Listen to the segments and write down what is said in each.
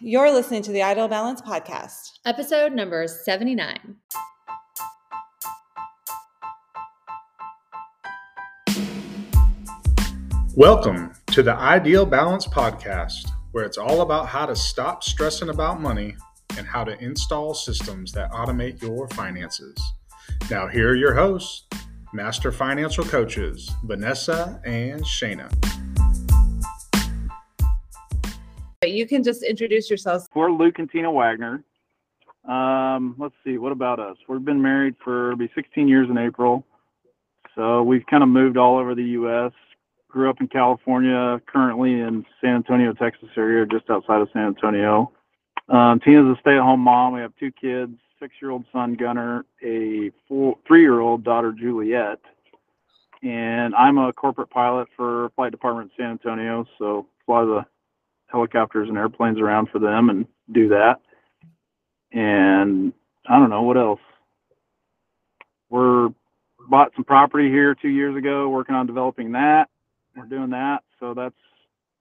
You're listening to the Ideal Balance Podcast, episode number 79. Welcome to the Ideal Balance Podcast, where it's all about how to stop stressing about money and how to install systems that automate your finances. Now, here are your hosts, Master Financial Coaches, Vanessa and Shayna. You can just introduce yourselves. We're Luke and Tina Wagner. Um, let's see, what about us? We've been married for be 16 years in April. So we've kind of moved all over the U.S. Grew up in California, currently in San Antonio, Texas area, just outside of San Antonio. Um, Tina's a stay-at-home mom. We have two kids, six-year-old son Gunner, a three-year-old daughter Juliet, and I'm a corporate pilot for Flight Department in San Antonio. So fly the helicopters and airplanes around for them and do that. And I don't know what else. We're bought some property here two years ago, working on developing that. We're doing that, so that's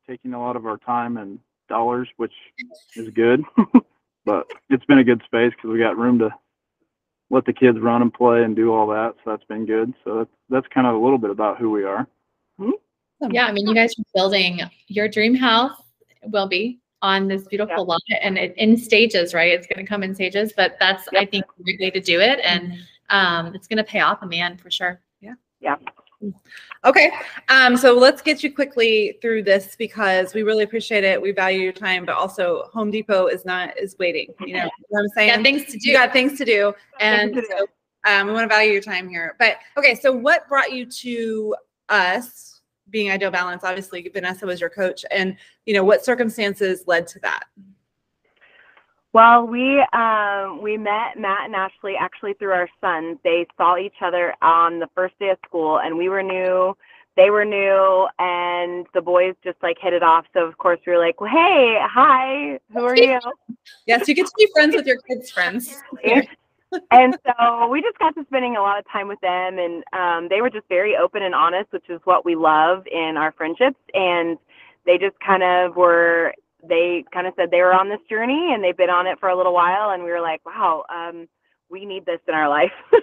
taking a lot of our time and dollars, which is good. but it's been a good space because we got room to let the kids run and play and do all that. So that's been good. So that's that's kind of a little bit about who we are. Hmm? Yeah, I mean, you guys are building your dream house will be on this beautiful yeah. lot and it, in stages, right? It's going to come in stages, but that's yep. I think a great way to do it, and mm-hmm. um, it's going to pay off in the end for sure. Yeah. Yeah. Okay. Um, so let's get you quickly through this because we really appreciate it. We value your time, but also Home Depot is not is waiting. You know, you know what I'm saying? Got things to do. You got things to do. And to so um, we want to value your time here. But okay, so what brought you to us being ideal balance obviously vanessa was your coach and you know what circumstances led to that? Well we um, we met matt and ashley actually through our sons they saw each other on the first day of school and we were new they were new and the boys just like hit it off. So of course we were like well, hey hi who are you? Yes you get to be friends with your kids friends and so we just got to spending a lot of time with them and um, they were just very open and honest which is what we love in our friendships and they just kind of were they kind of said they were on this journey and they've been on it for a little while and we were like wow um, we need this in our life.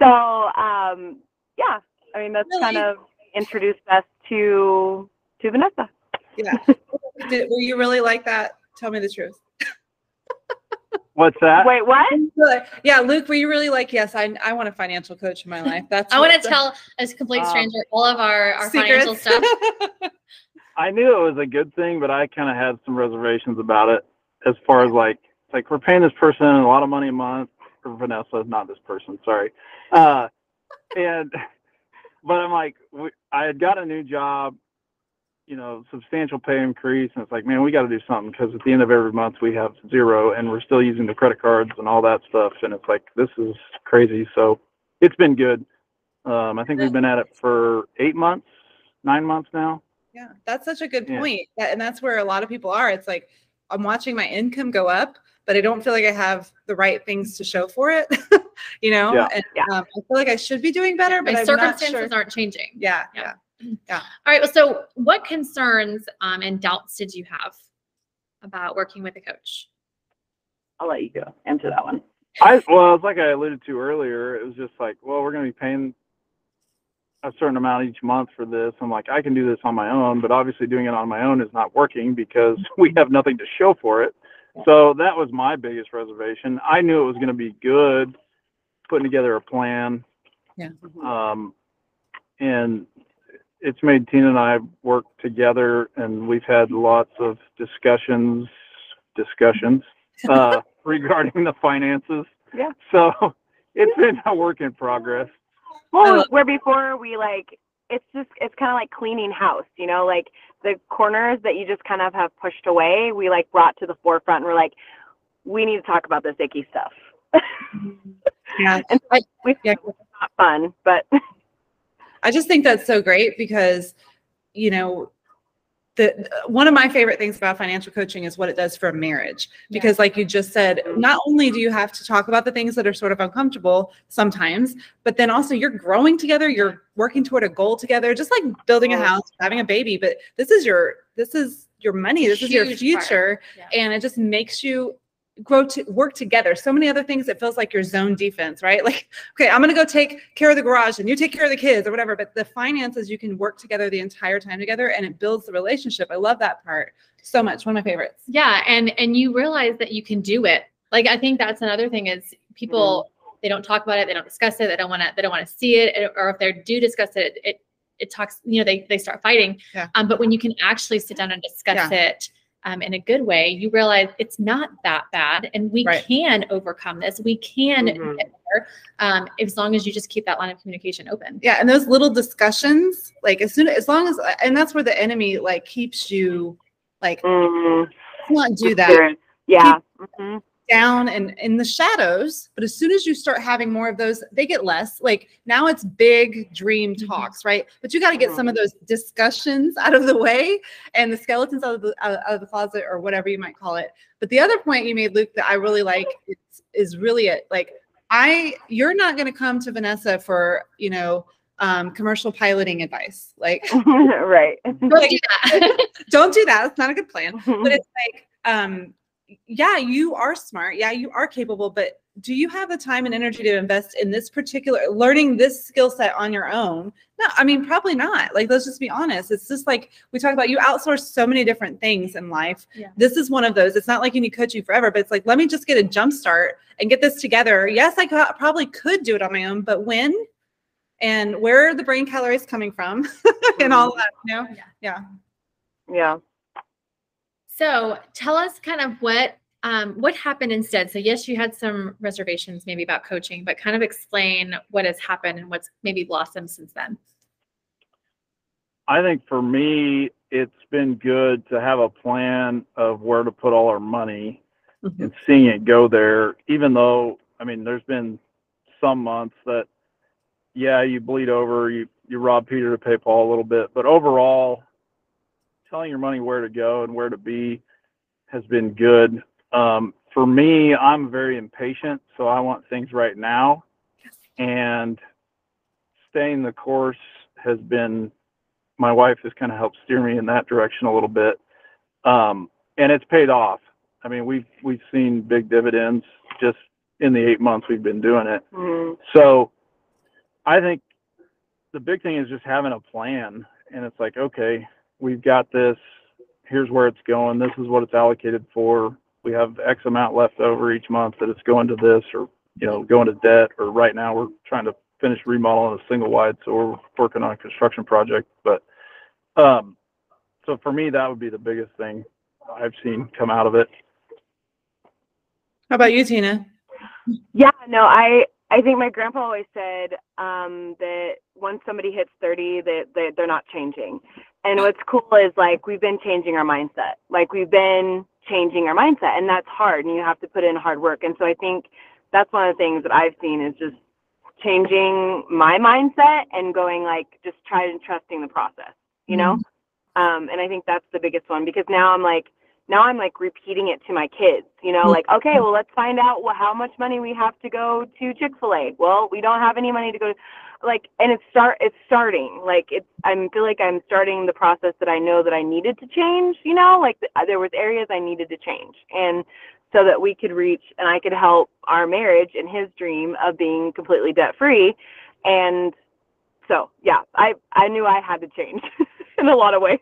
So um, yeah i mean that's really? kind of introduced us to to vanessa. Yeah. Did, were you really like that? Tell me the truth What's that? Wait, what? Yeah, Luke, were you really like, yes, I, I want a financial coach in my life? That's I want to tell a complete um, stranger um, all of our, our financial stuff. I knew it was a good thing, but I kind of had some reservations about it as far as like, like we're paying this person a lot of money a month for Vanessa, not this person, sorry. Uh, and, but I'm like, I had got a new job you know, substantial pay increase. And it's like, man, we got to do something because at the end of every month we have zero and we're still using the credit cards and all that stuff. And it's like, this is crazy. So it's been good. Um, I think we've been at it for eight months, nine months now. Yeah, that's such a good point. Yeah. and that's where a lot of people are. It's like, I'm watching my income go up, but I don't feel like I have the right things to show for it. you know, yeah. and um, I feel like I should be doing better, but my circumstances sure. aren't changing. Yeah, yeah. Yeah. Yeah. All right. Well, so what concerns um, and doubts did you have about working with a coach? I'll let you go answer that one. I well, it's like I alluded to earlier. It was just like, well, we're going to be paying a certain amount each month for this. I'm like, I can do this on my own, but obviously doing it on my own is not working because we have nothing to show for it. So that was my biggest reservation. I knew it was going to be good, putting together a plan. Yeah. Um, and it's made Tina and I work together, and we've had lots of discussions, discussions uh, regarding the finances. Yeah. So it's been a work in progress. Well, where before we like, it's just it's kind of like cleaning house, you know, like the corners that you just kind of have pushed away, we like brought to the forefront, and we're like, we need to talk about this icky stuff. yeah. and so we, yeah. it's not fun, but. I just think that's so great because, you know, the one of my favorite things about financial coaching is what it does for a marriage because like you just said not only do you have to talk about the things that are sort of uncomfortable sometimes but then also you're growing together you're working toward a goal together just like building a house having a baby but this is your this is your money. This is your future. Yeah. And it just makes you grow to work together. So many other things, it feels like your zone defense, right? Like, okay, I'm to go take care of the garage and you take care of the kids or whatever. But the finances, you can work together the entire time together and it builds the relationship. I love that part so much. One of my favorites. Yeah, and and you realize that you can do it. Like I think that's another thing is people they don't talk about it, they don't discuss it, they don't want to they don't want to see it, or if they do discuss it, it it talks you know they they start fighting. Yeah. Um, but when you can actually sit down and discuss Yeah. it. Um, in a good way, you realize it's not that bad, and we Right. can overcome this. We can Mhm. get better, um, as long as you just keep that line of communication open. Yeah. And those little discussions, like as soon as long as, and that's where the enemy like keeps you like, Mhm. not do that. Sure. Yeah. hmm down and in the shadows but as soon as you start having more of those they get less. Like now it's big dream Mhm. talks right? But you got to get some of those discussions out of the way and the skeletons out of the out out of the closet or whatever you might call it. But the other point you made luke that i really like is, is really it. Like i you're not going to come to vanessa for you know um, commercial piloting advice. Like right. Don't do that. don't do that. It's not a good plan. But it's like um yeah you are smart. Yeah you are capable but do you have the time and energy to invest in this particular learning this skill set on your own? No i mean probably not. Like let's just be honest. It's just like we talk about you outsource so many different things in life. Yeah. this is one of those. It's not like you need coaching forever but it's like let me just get a jump start and get this together. Yes i could, probably could do it on my own but when and where are the brain calories coming from and all mm-hmm. that you know? Yeah. yeah. Yeah. So tell us kind of what um, what happened instead. So yes, you had some reservations maybe about coaching, but kind of explain what has happened and what's maybe blossomed since then. I think for me, it's been good to have a plan of where to put all our money Mhm. and seeing it go there, even though, I mean, there's been some months that, yeah, you bleed over, you, you rob Peter to pay Paul a little bit, but overall, telling your money where to go and where to be has been good. Um, for me, I'm very impatient, so I want things right now. And staying the course has been my wife has kind of helped steer me in that direction a little bit. Um, and it's paid off. I mean, we've we've seen big dividends just in the eight months we've been doing it. Mhm. So I think the big thing is just having a plan. And it's like, okay, we've got this. Here's where it's going. This is what it's allocated for. We have X amount left over each month that it's going to this or, you know, going to debt. Or right now we're trying to finish remodeling a single wide. So we're working on a construction project. But um, so for me, that would be the biggest thing I've seen come out of it. how about you tina Yeah, no, I I think my grandpa always said um, that once somebody hits 30, that they, they're not changing. And what's cool is like we've been changing our mindset. Like we've been changing our mindset, and that's hard, and you have to put in hard work. And so I think that's one of the things that I've seen is just changing my mindset and going like just try and trusting the process, you know. Um, and I think that's the biggest one because now I'm like now I'm like repeating it to my kids, you know, Mhm. like, okay, well, let's find out how much money we have to go to Chick-fil-A. Well, we don't have any money to go like, and it's start, it's starting like it's, I feel like I'm starting the process that I know that I needed to change, you know, like th- uh, there was areas I needed to change. And so that we could reach and I could help our marriage and his dream of being completely debt free. And so, yeah, I, I knew I had to change in a lot of ways.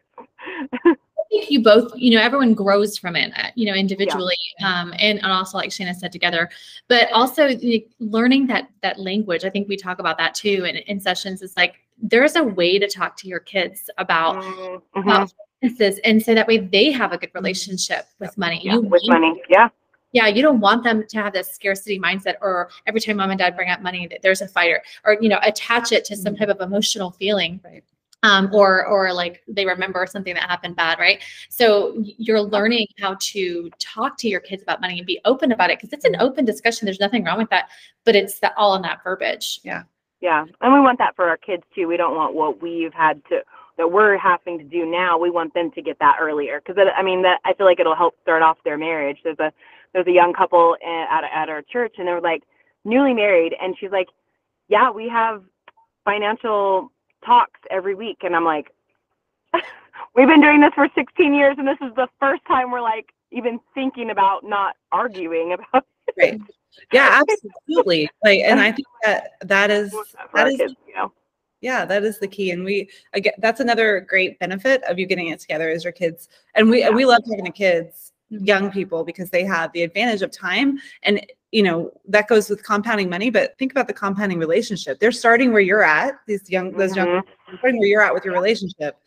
I think you both, you know, everyone grows from it, uh, you know, individually, um, and, and also like Shayna said together, but also the, learning that that language. I think we talk about that too in, in sessions. Is like there's a way to talk to your kids about Mhm. about finances, and so that way they have a good relationship with money. Yeah, you with want- money. Yeah. yeah, you don't want them to have this scarcity mindset, or every time mom and dad bring up money, that there's a fight, or, or you know, attach it to some type of emotional feeling, Right. Um, or or like they remember something that happened bad, right? So you're learning how to talk to your kids about money and be open about it because it's an open discussion. There's nothing wrong with that, but it's the, all in that verbiage. Yeah. Yeah, and we want that for our kids too. We don't want what we've had to that we're having to do now. We want them to get that earlier because I mean that I feel like it'll help start off their marriage. There's a there's a young couple at at our church and they're like newly married and she's like, "Yeah, we have financial talks every week." And I'm like, we've been doing this for 16 years, and this is the first time we're like even thinking about not arguing about. Right. Yeah, absolutely. Like, and I think that that is that is kids, you know. yeah, that is the key. And we again, that's another great benefit of you getting it together is your kids. And we Yeah. we love talking to kids, young people, because they have the advantage of time. And you know that goes with compounding money. But think about the compounding relationship. They're starting where you're at. These young those young Mhm. people, starting where you're at with your relationship.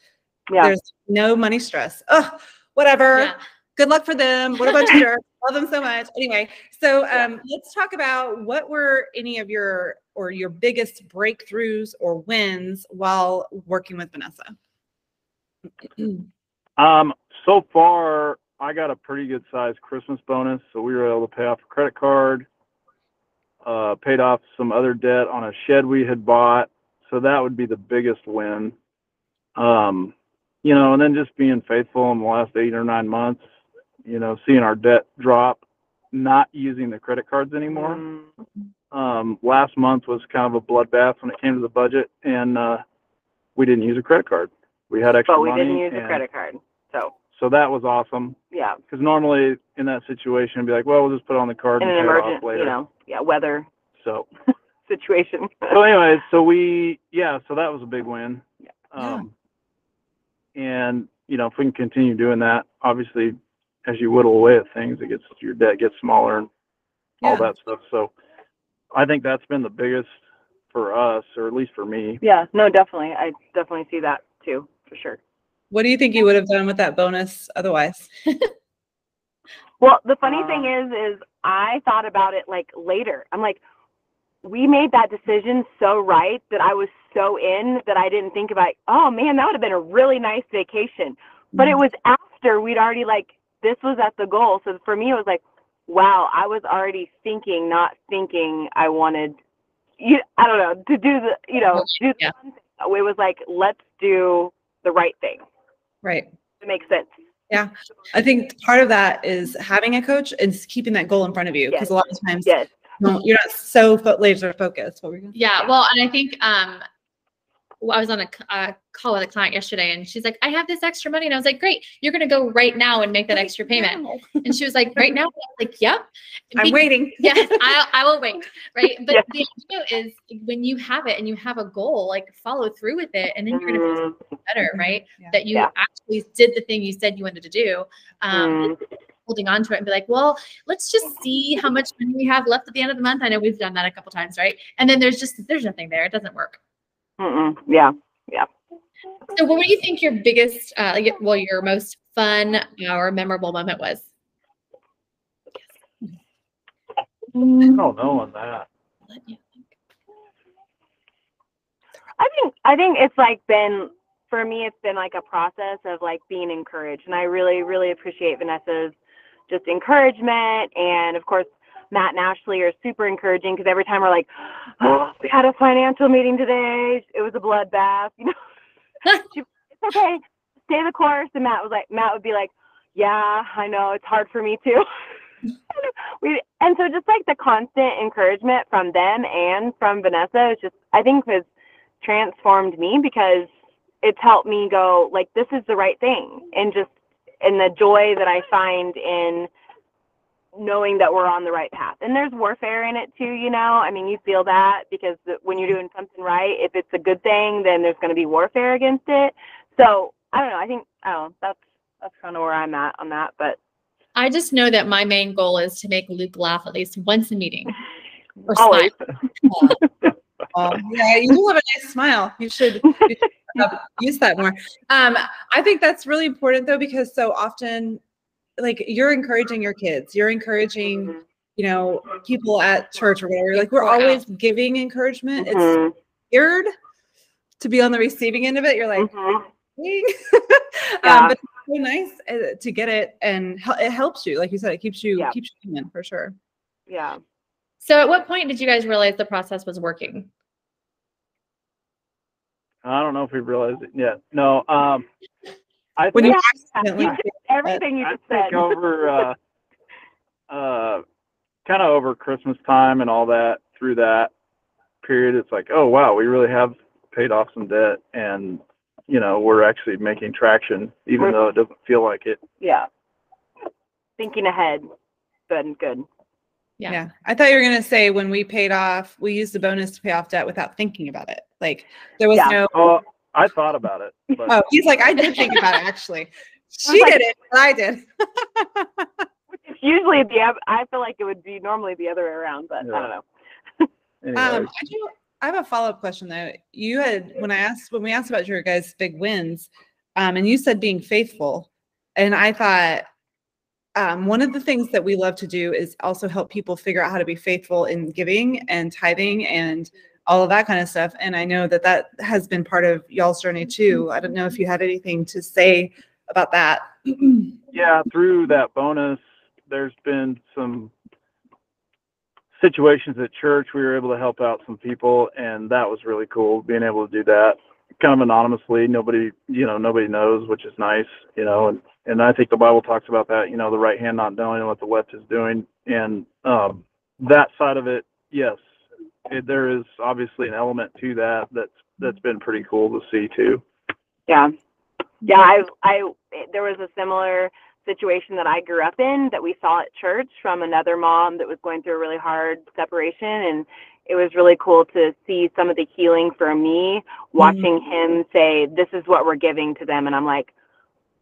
Yeah. There's no money stress. Oh, whatever. Yeah. Good luck for them. What about you? Love them so much. Anyway, so Yeah. um, let's talk about what were any of your or your biggest breakthroughs or wins while working with Vanessa. Um, so far, I got a pretty good sized Christmas bonus, so we were able to pay off a credit card, uh, paid off some other debt on a shed we had bought, so that would be the biggest win. Um, you know, and then just being faithful in the last eight or nine months, you know, seeing our debt drop, not using the credit cards anymore. Mm, Um, last month was kind of a bloodbath when it came to the budget, and uh, we didn't use a credit card. We had extra money. But we money, didn't use a credit card. So, that was awesome. yeah. Because normally in that situation, it'd be like, well, we'll just put it on the card In and an pay it off later. you know, yeah, weather So, situation. so anyways, so we, yeah, so that was a big win. Yeah. Um, and you know, if we can continue doing that, obviously, as you whittle away at things, it gets your debt gets smaller and all Yeah. that stuff. So, I think that's been the biggest for us, or at least for me. Yeah, no, definitely. I definitely see that too, for sure. What do you think you would have done with that bonus otherwise? Well, the funny Uh, thing is, is I thought about it like later. I'm like, we made that decision so right that I was so in that I didn't think about, oh man, that would have been a really nice vacation. But it was after we'd already like, this was at the goal. So for me, it was like, wow, I was already thinking, not thinking I wanted, you, I don't know, to do the, you know, do the Yeah. fun thing. It was like, let's do the right thing. Right. It makes sense. Yeah. I think part of that is having a coach and keeping that goal in front of you because Yes. a lot of times Yes. you're not so laser focused. What were you gonna? Yeah, well, and I think um, well, I was on a call with a client yesterday, and she's like, "I have this extra money," and I was like, "Great, you're gonna go right now and make that extra payment." And she was like, "Right now?" I was like, "Yep." I'm Be- waiting. Yes, I, I will wait. Right, but Yeah. the idea is when you have it and you have a goal, like follow through with it, and then you're gonna feel Mm, better, right? Yeah. That you Yeah. actually did the thing you said you wanted to do. Um, mm. holding on to it and be like, well, let's just see how much money we have left at the end of the month. I know we've done that a couple times, right? And then there's just there's nothing there. It doesn't work. Mm-mm. Yeah. So what do you think your biggest uh well, your most fun or memorable moment was? I don't know on that. Let you think. I think I think it's like been for me it's been like a process of like being encouraged and I really really appreciate Vanessa's just encouragement and of course Matt and Ashley are super encouraging because every time we're like oh we had a financial meeting today. It was a bloodbath you know? She- it's okay. Stay the course. And Matt was like Matt would be like yeah I know. It's hard for me too. We and so just like the constant encouragement from them and from Vanessa is just I think has transformed me because it's helped me go like this is the right thing. And just and the joy that I find in knowing that we're on the right path. And there's warfare in it too, you know. I mean, you feel that because when you're doing something right, if it's a good thing, then there's going to be warfare against it. So, I don't know. I think I don't know. That's that's kind of where I'm at on that, but I just know that my main goal is to make Luke laugh at least once a meeting. Or always. smile. Oh, yeah, you do have a nice smile. You should, you should uh, use that more. Um, I think that's really important though, because so often, like you're encouraging your kids, you're encouraging, Mhm. you know, people at church or whatever. Like we're always giving encouragement. It's Mhm. weird to be on the receiving end of it. You're like, Mhm. "Dang." Yeah. um, but it's so nice uh, to get it, and it helps you. Like you said, it keeps you Yeah. keeps you human for sure. Yeah. So at what point did you guys realize the process was working? I don't know if we've realized it yet. No, um, I When think, you Yeah. accidentally, Everything you I just think said. over, uh, uh, kind of over Christmas time and all that, through that period, it's like, oh wow, we really have paid off some debt, and you know, we're actually making traction, even We're- though it doesn't feel like it. Yeah. Thinking ahead. Good, good. Yeah. Yeah. I thought you were gonna say when we paid off, we used the bonus to pay off debt without thinking about it. Like there was Yeah. no. Oh, I thought about it, but Oh, he's like, I did think about it actually. Was She like- did it, I did. It's usually the oth- I feel like it would be normally the other way around, but I don't know. Um. I do. I have a follow up question though. You had when I asked when we asked about your guys' big wins, um, and you said being faithful, and I thought um, one of the things that we love to do is also help people figure out how to be faithful in giving and tithing and all of that kind of stuff. And I know that that has been part of y'all's journey too. I don't know if you had anything to say about that. yeah, through that bonus, there's been some situations at church. We were able to help out some people, and that was really cool being able to do that kind of anonymously. Nobody, you know, nobody knows, which is nice, you know, and, and I think the Bible talks about that, you know, the right hand not knowing what the left is doing. And um, that side of it, yes, it, there is obviously an element to that that's that's been pretty cool to see too. Yeah. Yeah, I I there was a similar situation that I grew up in that we saw at church from another mom that was going through a really hard separation and it was really cool to see some of the healing for me mm-hmm. watching him say this is what we're giving to them and I'm like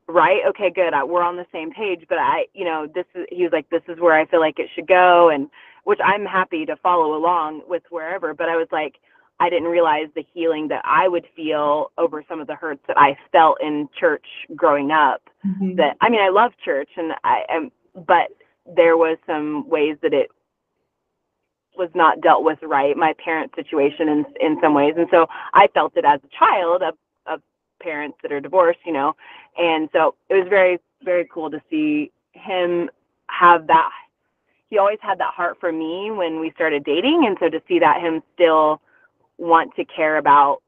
right okay good I, we're on the same page but I you know this is he was like this is where I feel like it should go and which I'm happy to follow along with wherever but I was like I didn't realize the healing that I would feel over some of the hurts that I felt in church growing up. Mm-hmm. That I mean, I love church, and I am, but there was some ways that it was not dealt with right. My parents' situation in in some ways, and so I felt it as a child of of parents that are divorced, you know, and so it was very very cool to see him have that. He always had that heart for me when we started dating, and so to see that him still want to care about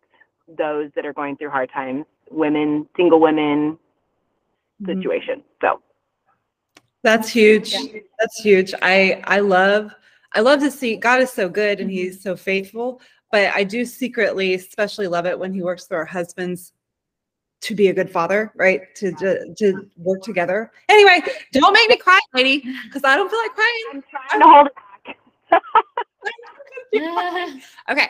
those that are going through hard times, women, single women mm-hmm. situation. So That's huge. That's huge. I I love I love to see God is so good and he's mm-hmm. so faithful, but I do secretly especially love it when he works through our husbands to be a good father, right? To to, to work together. Anyway, don't make me cry, lady, because I don't feel like crying. I'm trying to hold it back. Okay.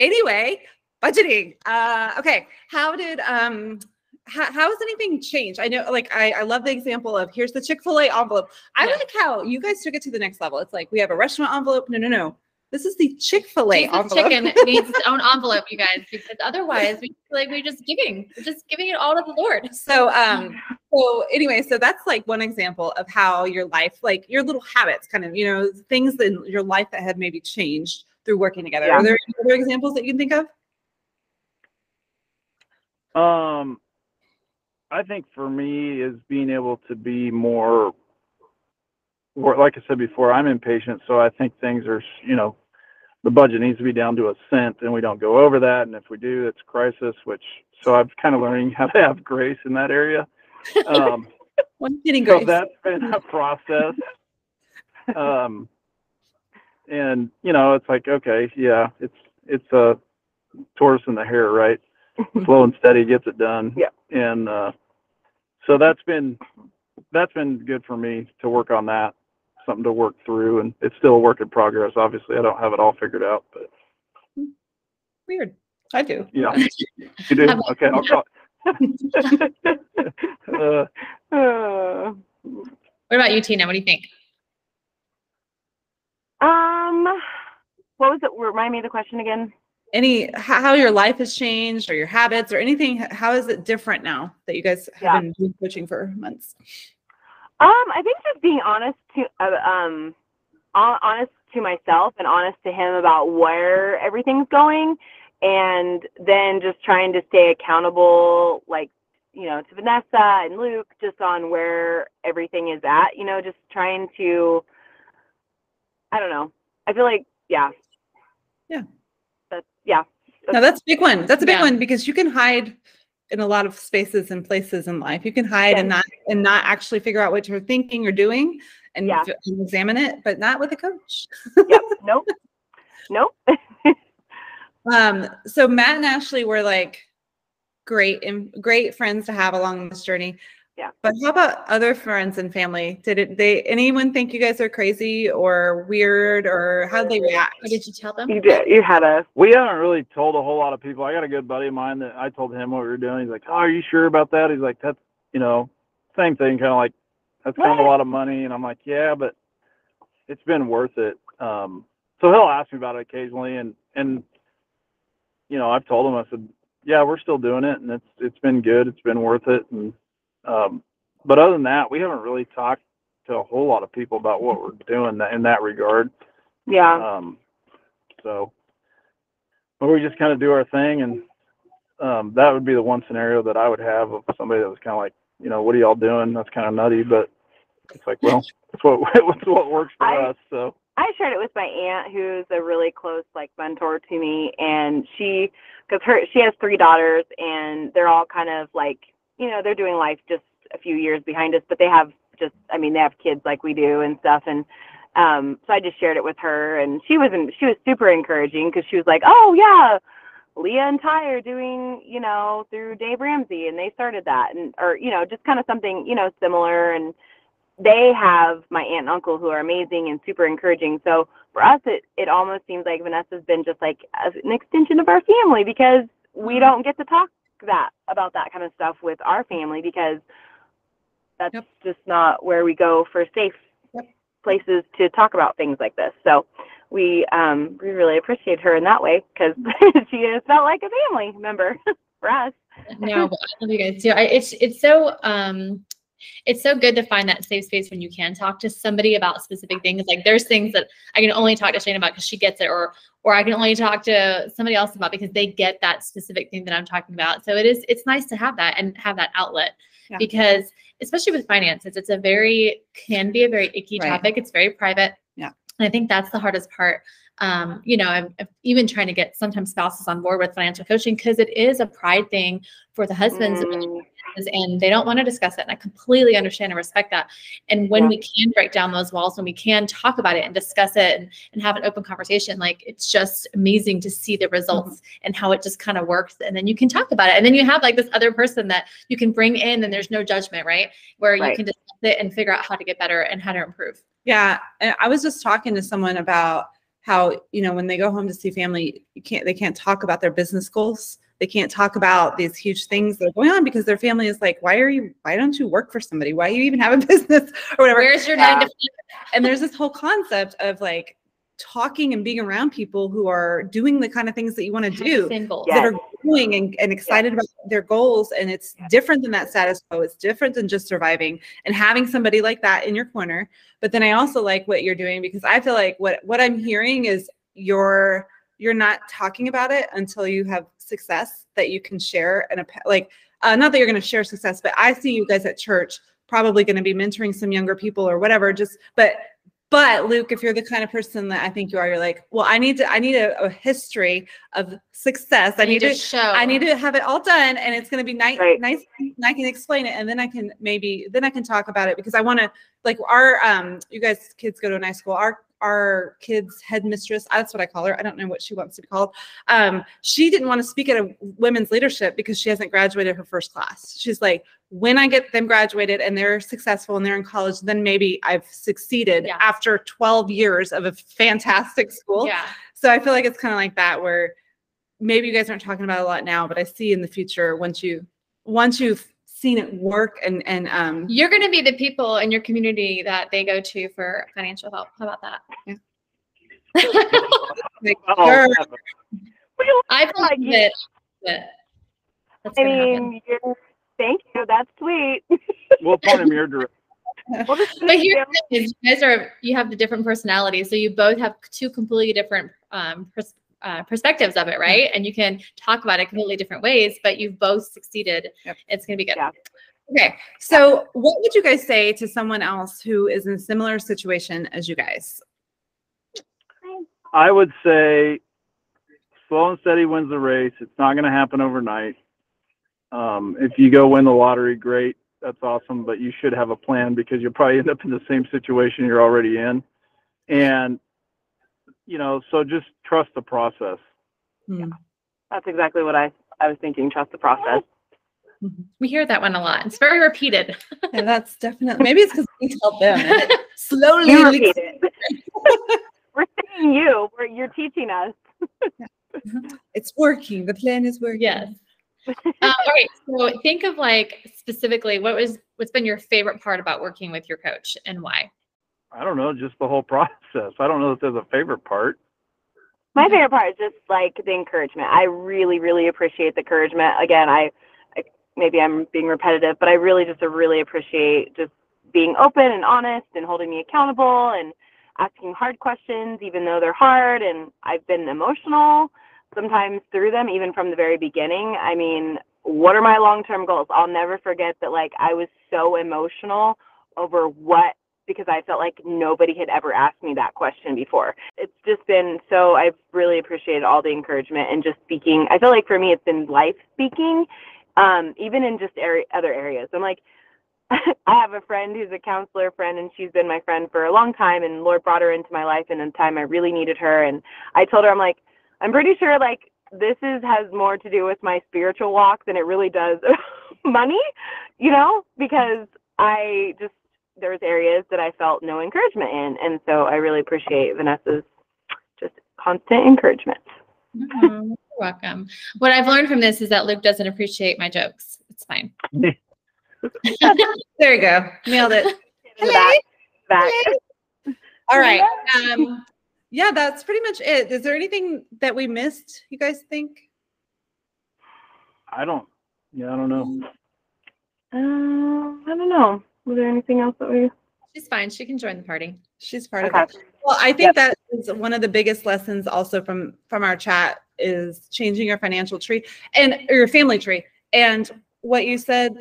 Anyway, budgeting. Uh, okay. How did um how, how has anything changed? I know, like, I, I love the example of here's the Chick fil A envelope. I Yeah. like how you guys took it to the next level. It's like we have a restaurant envelope. No, no, no. This is the Chick fil A envelope. chicken needs its own envelope, you guys, because otherwise we feel like we're just giving. We're just giving it all to the Lord. so, um, so anyway, so that's like one example of how your life, like your little habits, kind of, you know, things in your life that have maybe changed through working together. Yeah. Are there any other examples that you can think of? Um, I think for me is being able to be more, or like I said before, I'm impatient, so I think things are, you know, the budget needs to be down to a cent, and we don't go over that, and if we do, it's crisis. Which, so I'm kind of learning how to have grace in that area. Um, One getting so grace. that's been a process. Um, and you know, it's like, okay, yeah, it's it's a tortoise and the hare, right? Slow and steady gets it done. Yeah. And uh, so that's been that's been good for me to work on that, something to work through, and it's still a work in progress. Obviously, I don't have it all figured out, but Weird. I do. yeah, you do. Okay, I'll call. uh, Uh, What about you, Tina? What do you think? Um, what was it? Remind me of the question again. Any how, your life has changed or your habits or anything? How is it different now that you guys have Yeah. been coaching for months? Um, I think just being honest to uh, um, honest to myself and honest to him about where everything's going, and then just trying to stay accountable, like you know, to Vanessa and Luke, just on where everything is at. You know, just trying to. I don't know. I feel like yeah. Yeah. That's yeah. No, that's a big one. That's a big Yeah. one because you can hide in a lot of spaces and places in life. You can hide and not and not actually figure out what you're thinking or doing and, Yeah. examine it, but not with a coach. Yep. nope. Nope. Um, so Matt and Ashley were like great and great friends to have along this journey. Yeah. But how about other friends and family? Did it they anyone think you guys are crazy or weird or how did they react? Or did you tell them? You did. You had a. We haven't really told a whole lot of people. I got a good buddy of mine that I told him what we were doing. He's like, "Oh, are you sure about that?" He's like, "That's you know, same thing, kind of like that's kind of a lot of money." And I'm like, "Yeah, but it's been worth it." Um, so he'll ask me about it occasionally, and and you know, I've told him I said, "Yeah, we're still doing it, and it's it's been good. It's been worth it." And um, but other than that, we haven't really talked to a whole lot of people about what we're doing that, in that regard. Yeah. Um, so, but we just kind of do our thing, and um, that would be the one scenario that I would have of somebody that was kind of like, you know, what are y'all doing? That's kind of nutty, but it's like, well, it's what it's what works for I- us. So, I shared it with my aunt, who's a really close like mentor to me, and she, because her she has three daughters, and they're all kind of like, you know, they're doing life just a few years behind us, but they have just, I mean, they have kids like we do and stuff, and um, so I just shared it with her, and she wasn't, she was super encouraging because she was like, oh yeah, Leah and Ty are doing, you know, through Dave Ramsey, and they started that, and or you know, just kind of something, you know, similar, and they have my aunt and uncle who are amazing and super encouraging. So for us, it it almost seems like Vanessa's been just like an extension of our family because we don't get to talk that about that kind of stuff with our family because that's Yep. just not where we go for safe Yep. places to talk about things like this. So we um we really appreciate her in that way because she has felt like a family member for us. no, but I love you guys too. I, it's it's so um it's so good to find that safe space when you can talk to somebody about specific things. Like there's things that I can only talk to Shane about because she gets it, or or I can only talk to somebody else about because they get that specific thing that I'm talking about. So it is it's nice to have that and have that outlet Yeah. because especially with finances, it's a very can be a very icky Right. topic. It's very private. And I think that's the hardest part. Um, you know, I'm, I'm even trying to get sometimes spouses on board with financial coaching because it is a pride thing for the husbands Mm, and they don't want to discuss it. And I completely understand and respect that. And when Yeah. we can break down those walls, when we can talk about it and discuss it and, and have an open conversation, like it's just amazing to see the results and how it just kind of works. And then you can talk about it. And then you have like this other person that you can bring in and there's no judgment, right? Where you can discuss it and figure out how to get better and how to improve. Yeah, and I was just talking to someone about how you know when they go home to see family, you can't they can't talk about their business goals. They can't talk about these huge things that are going on because their family is like, why are you? Why don't you work for somebody? Why do you even have a business or whatever? Where's your Yeah. nine to and there's this whole concept of like talking and being around people who are doing the kind of things that you want to do Same goals. Yeah. that are growing and, and excited about their goals and it's Yeah. different than that status quo. It's different than just surviving and having somebody like that in your corner. But then i also like what you're doing because i feel like what what i'm hearing is you're you're not talking about it until you have success that you can share and a like uh, not that you're going to share success but i see you guys at church probably going to be mentoring some younger people or whatever just but but luke if you're the kind of person that i think you are you're like well i need to i need a, a history of success i I need to show. I need to have it all done and it's going to be nice, Right. nice. and I can explain it and then I can maybe, then I can talk about it because I want to like our, um, you guys kids go to a nice school. Our, our kids headmistress, that's what I call her. I don't know what she wants to be called. Um, she didn't want to speak at a women's leadership because she hasn't graduated her first class. She's like, when I get them graduated and they're successful and they're in college, then maybe I've succeeded Yeah. after 12 years of a fantastic school. Yeah. So I feel like it's kind of like that where maybe you guys aren't talking about a lot now, but I see in the future once you once you've seen it work and and um You're going to be the people in your community that they go to for financial help. How about that? Yeah. I like, Oh, sure, Like believe you- it. but I mean, thank you. That's sweet. we'll point him your direction. We'll But here's the thing you guys are you have the different personalities, so you both have two completely different um, pers- uh, perspectives of it, right? And you can talk about it completely different ways, but you've both succeeded. Yep. It's gonna be good. Yeah. okay. So what would you guys say to someone else who is in a similar situation as you guys? I would say slow and steady wins the race. It's not going to happen overnight. Um, if you go win the lottery, great. That's awesome. But you should have a plan because you'll probably end up in the same situation you're already in. And, you know, so just trust the process. Hmm. That's exactly what I, I was thinking. Trust the process. We hear that one a lot. It's very repeated. And that's definitely maybe it's because we tell them and slowly we repeat it. we're seeing you. We're, you're teaching us. It's working. The plan is working. Yes. uh, all right. So think of like specifically what was what's been your favorite part about working with your coach and why? I don't know, just the whole process. I don't know if there's a favorite part. My favorite part is just like the encouragement. I really, really appreciate the encouragement. Again, I, I maybe I'm being repetitive, but I really just really appreciate just being open and honest and holding me accountable and asking hard questions, even though they're hard. And I've been emotional sometimes through them, even from the very beginning. I mean, what are my long term goals? I'll never forget that, like, I was so emotional over what because I felt like nobody had ever asked me that question before. It's just been so I've really appreciated all the encouragement and just speaking. I feel like for me it's been life speaking, um, even in just area, other areas. I'm like, I have a friend who's a counselor friend, and she's been my friend for a long time. And Lord brought her into my life in a time I really needed her. And I told her, I'm like, I'm pretty sure like this is has more to do with my spiritual walk than it really does money, you know, because I just there was areas that I felt no encouragement in, and so I really appreciate Vanessa's just constant encouragement. Oh, you're welcome. What I've learned from this is that Luke doesn't appreciate my jokes. It's fine. There you go. Nailed it. Back, back. All right. Um, yeah, that's pretty much it. Is there anything that we missed? You guys think? I don't. Yeah, I don't know. Um, I don't know. Was there anything else that we? She's fine. She can join the party. She's part Okay. of it. Well, I think that is one of the biggest lessons also from from our chat is changing your financial tree and or your family tree. And what you said,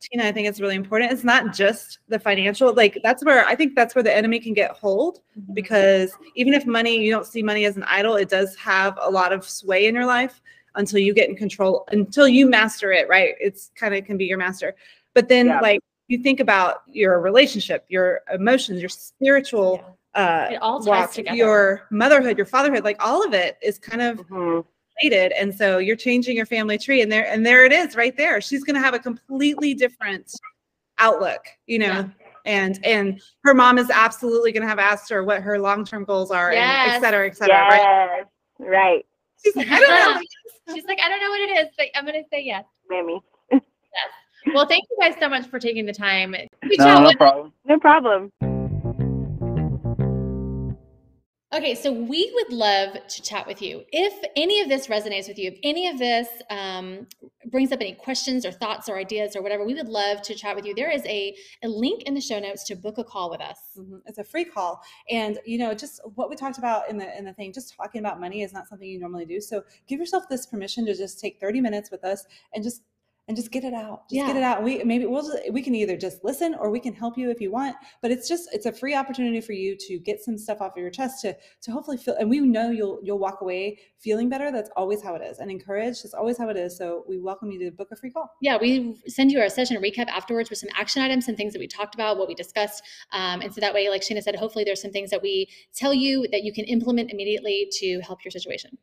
Tina, I think it's really important. It's not just the financial, like that's where I think that's where the enemy can get hold mm-hmm. because even if money, you don't see money as an idol, it does have a lot of sway in your life until you get in control, until you master it, right? It's kind of can be your master. But then Yeah. like you think about your relationship, your emotions, your spiritual uh It all ties walk, together. your motherhood, your fatherhood, like all of it is kind of Mhm. related. And so you're changing your family tree and there and there it is right there. She's gonna have a completely different outlook, you know. Yeah. And and her mom is absolutely gonna have asked her what her long-term goals are and Yes. et cetera, et cetera. Right. Right, She's like, I don't know. She's like, I don't know what it is, but I'm gonna say yes. Mammy. Well, thank you guys so much for taking the time. No, no problem. No problem. Okay, so we would love to chat with you. If any of this resonates with you, if any of this um, brings up any questions or thoughts or ideas or whatever, we would love to chat with you. There is a, a link in the show notes to book a call with us. Mhm. It's a free call, and you know, just what we talked about in the in the thing, just talking about money is not something you normally do. So give yourself this permission to just take thirty minutes with us and just and just get it out. Just get it out. We maybe we'll just, we can either just listen or we can help you if you want. But it's just it's a free opportunity for you to get some stuff off of your chest to to hopefully feel. And we know you'll you'll walk away feeling better. That's always how it is, and encouraged. That's always how it is. So we welcome you to book a free call. Yeah, we send you our session recap afterwards with some action items and things that we talked about, what we discussed. Um, and so that way, like Shayna said, hopefully there's some things that we tell you that you can implement immediately to help your situation.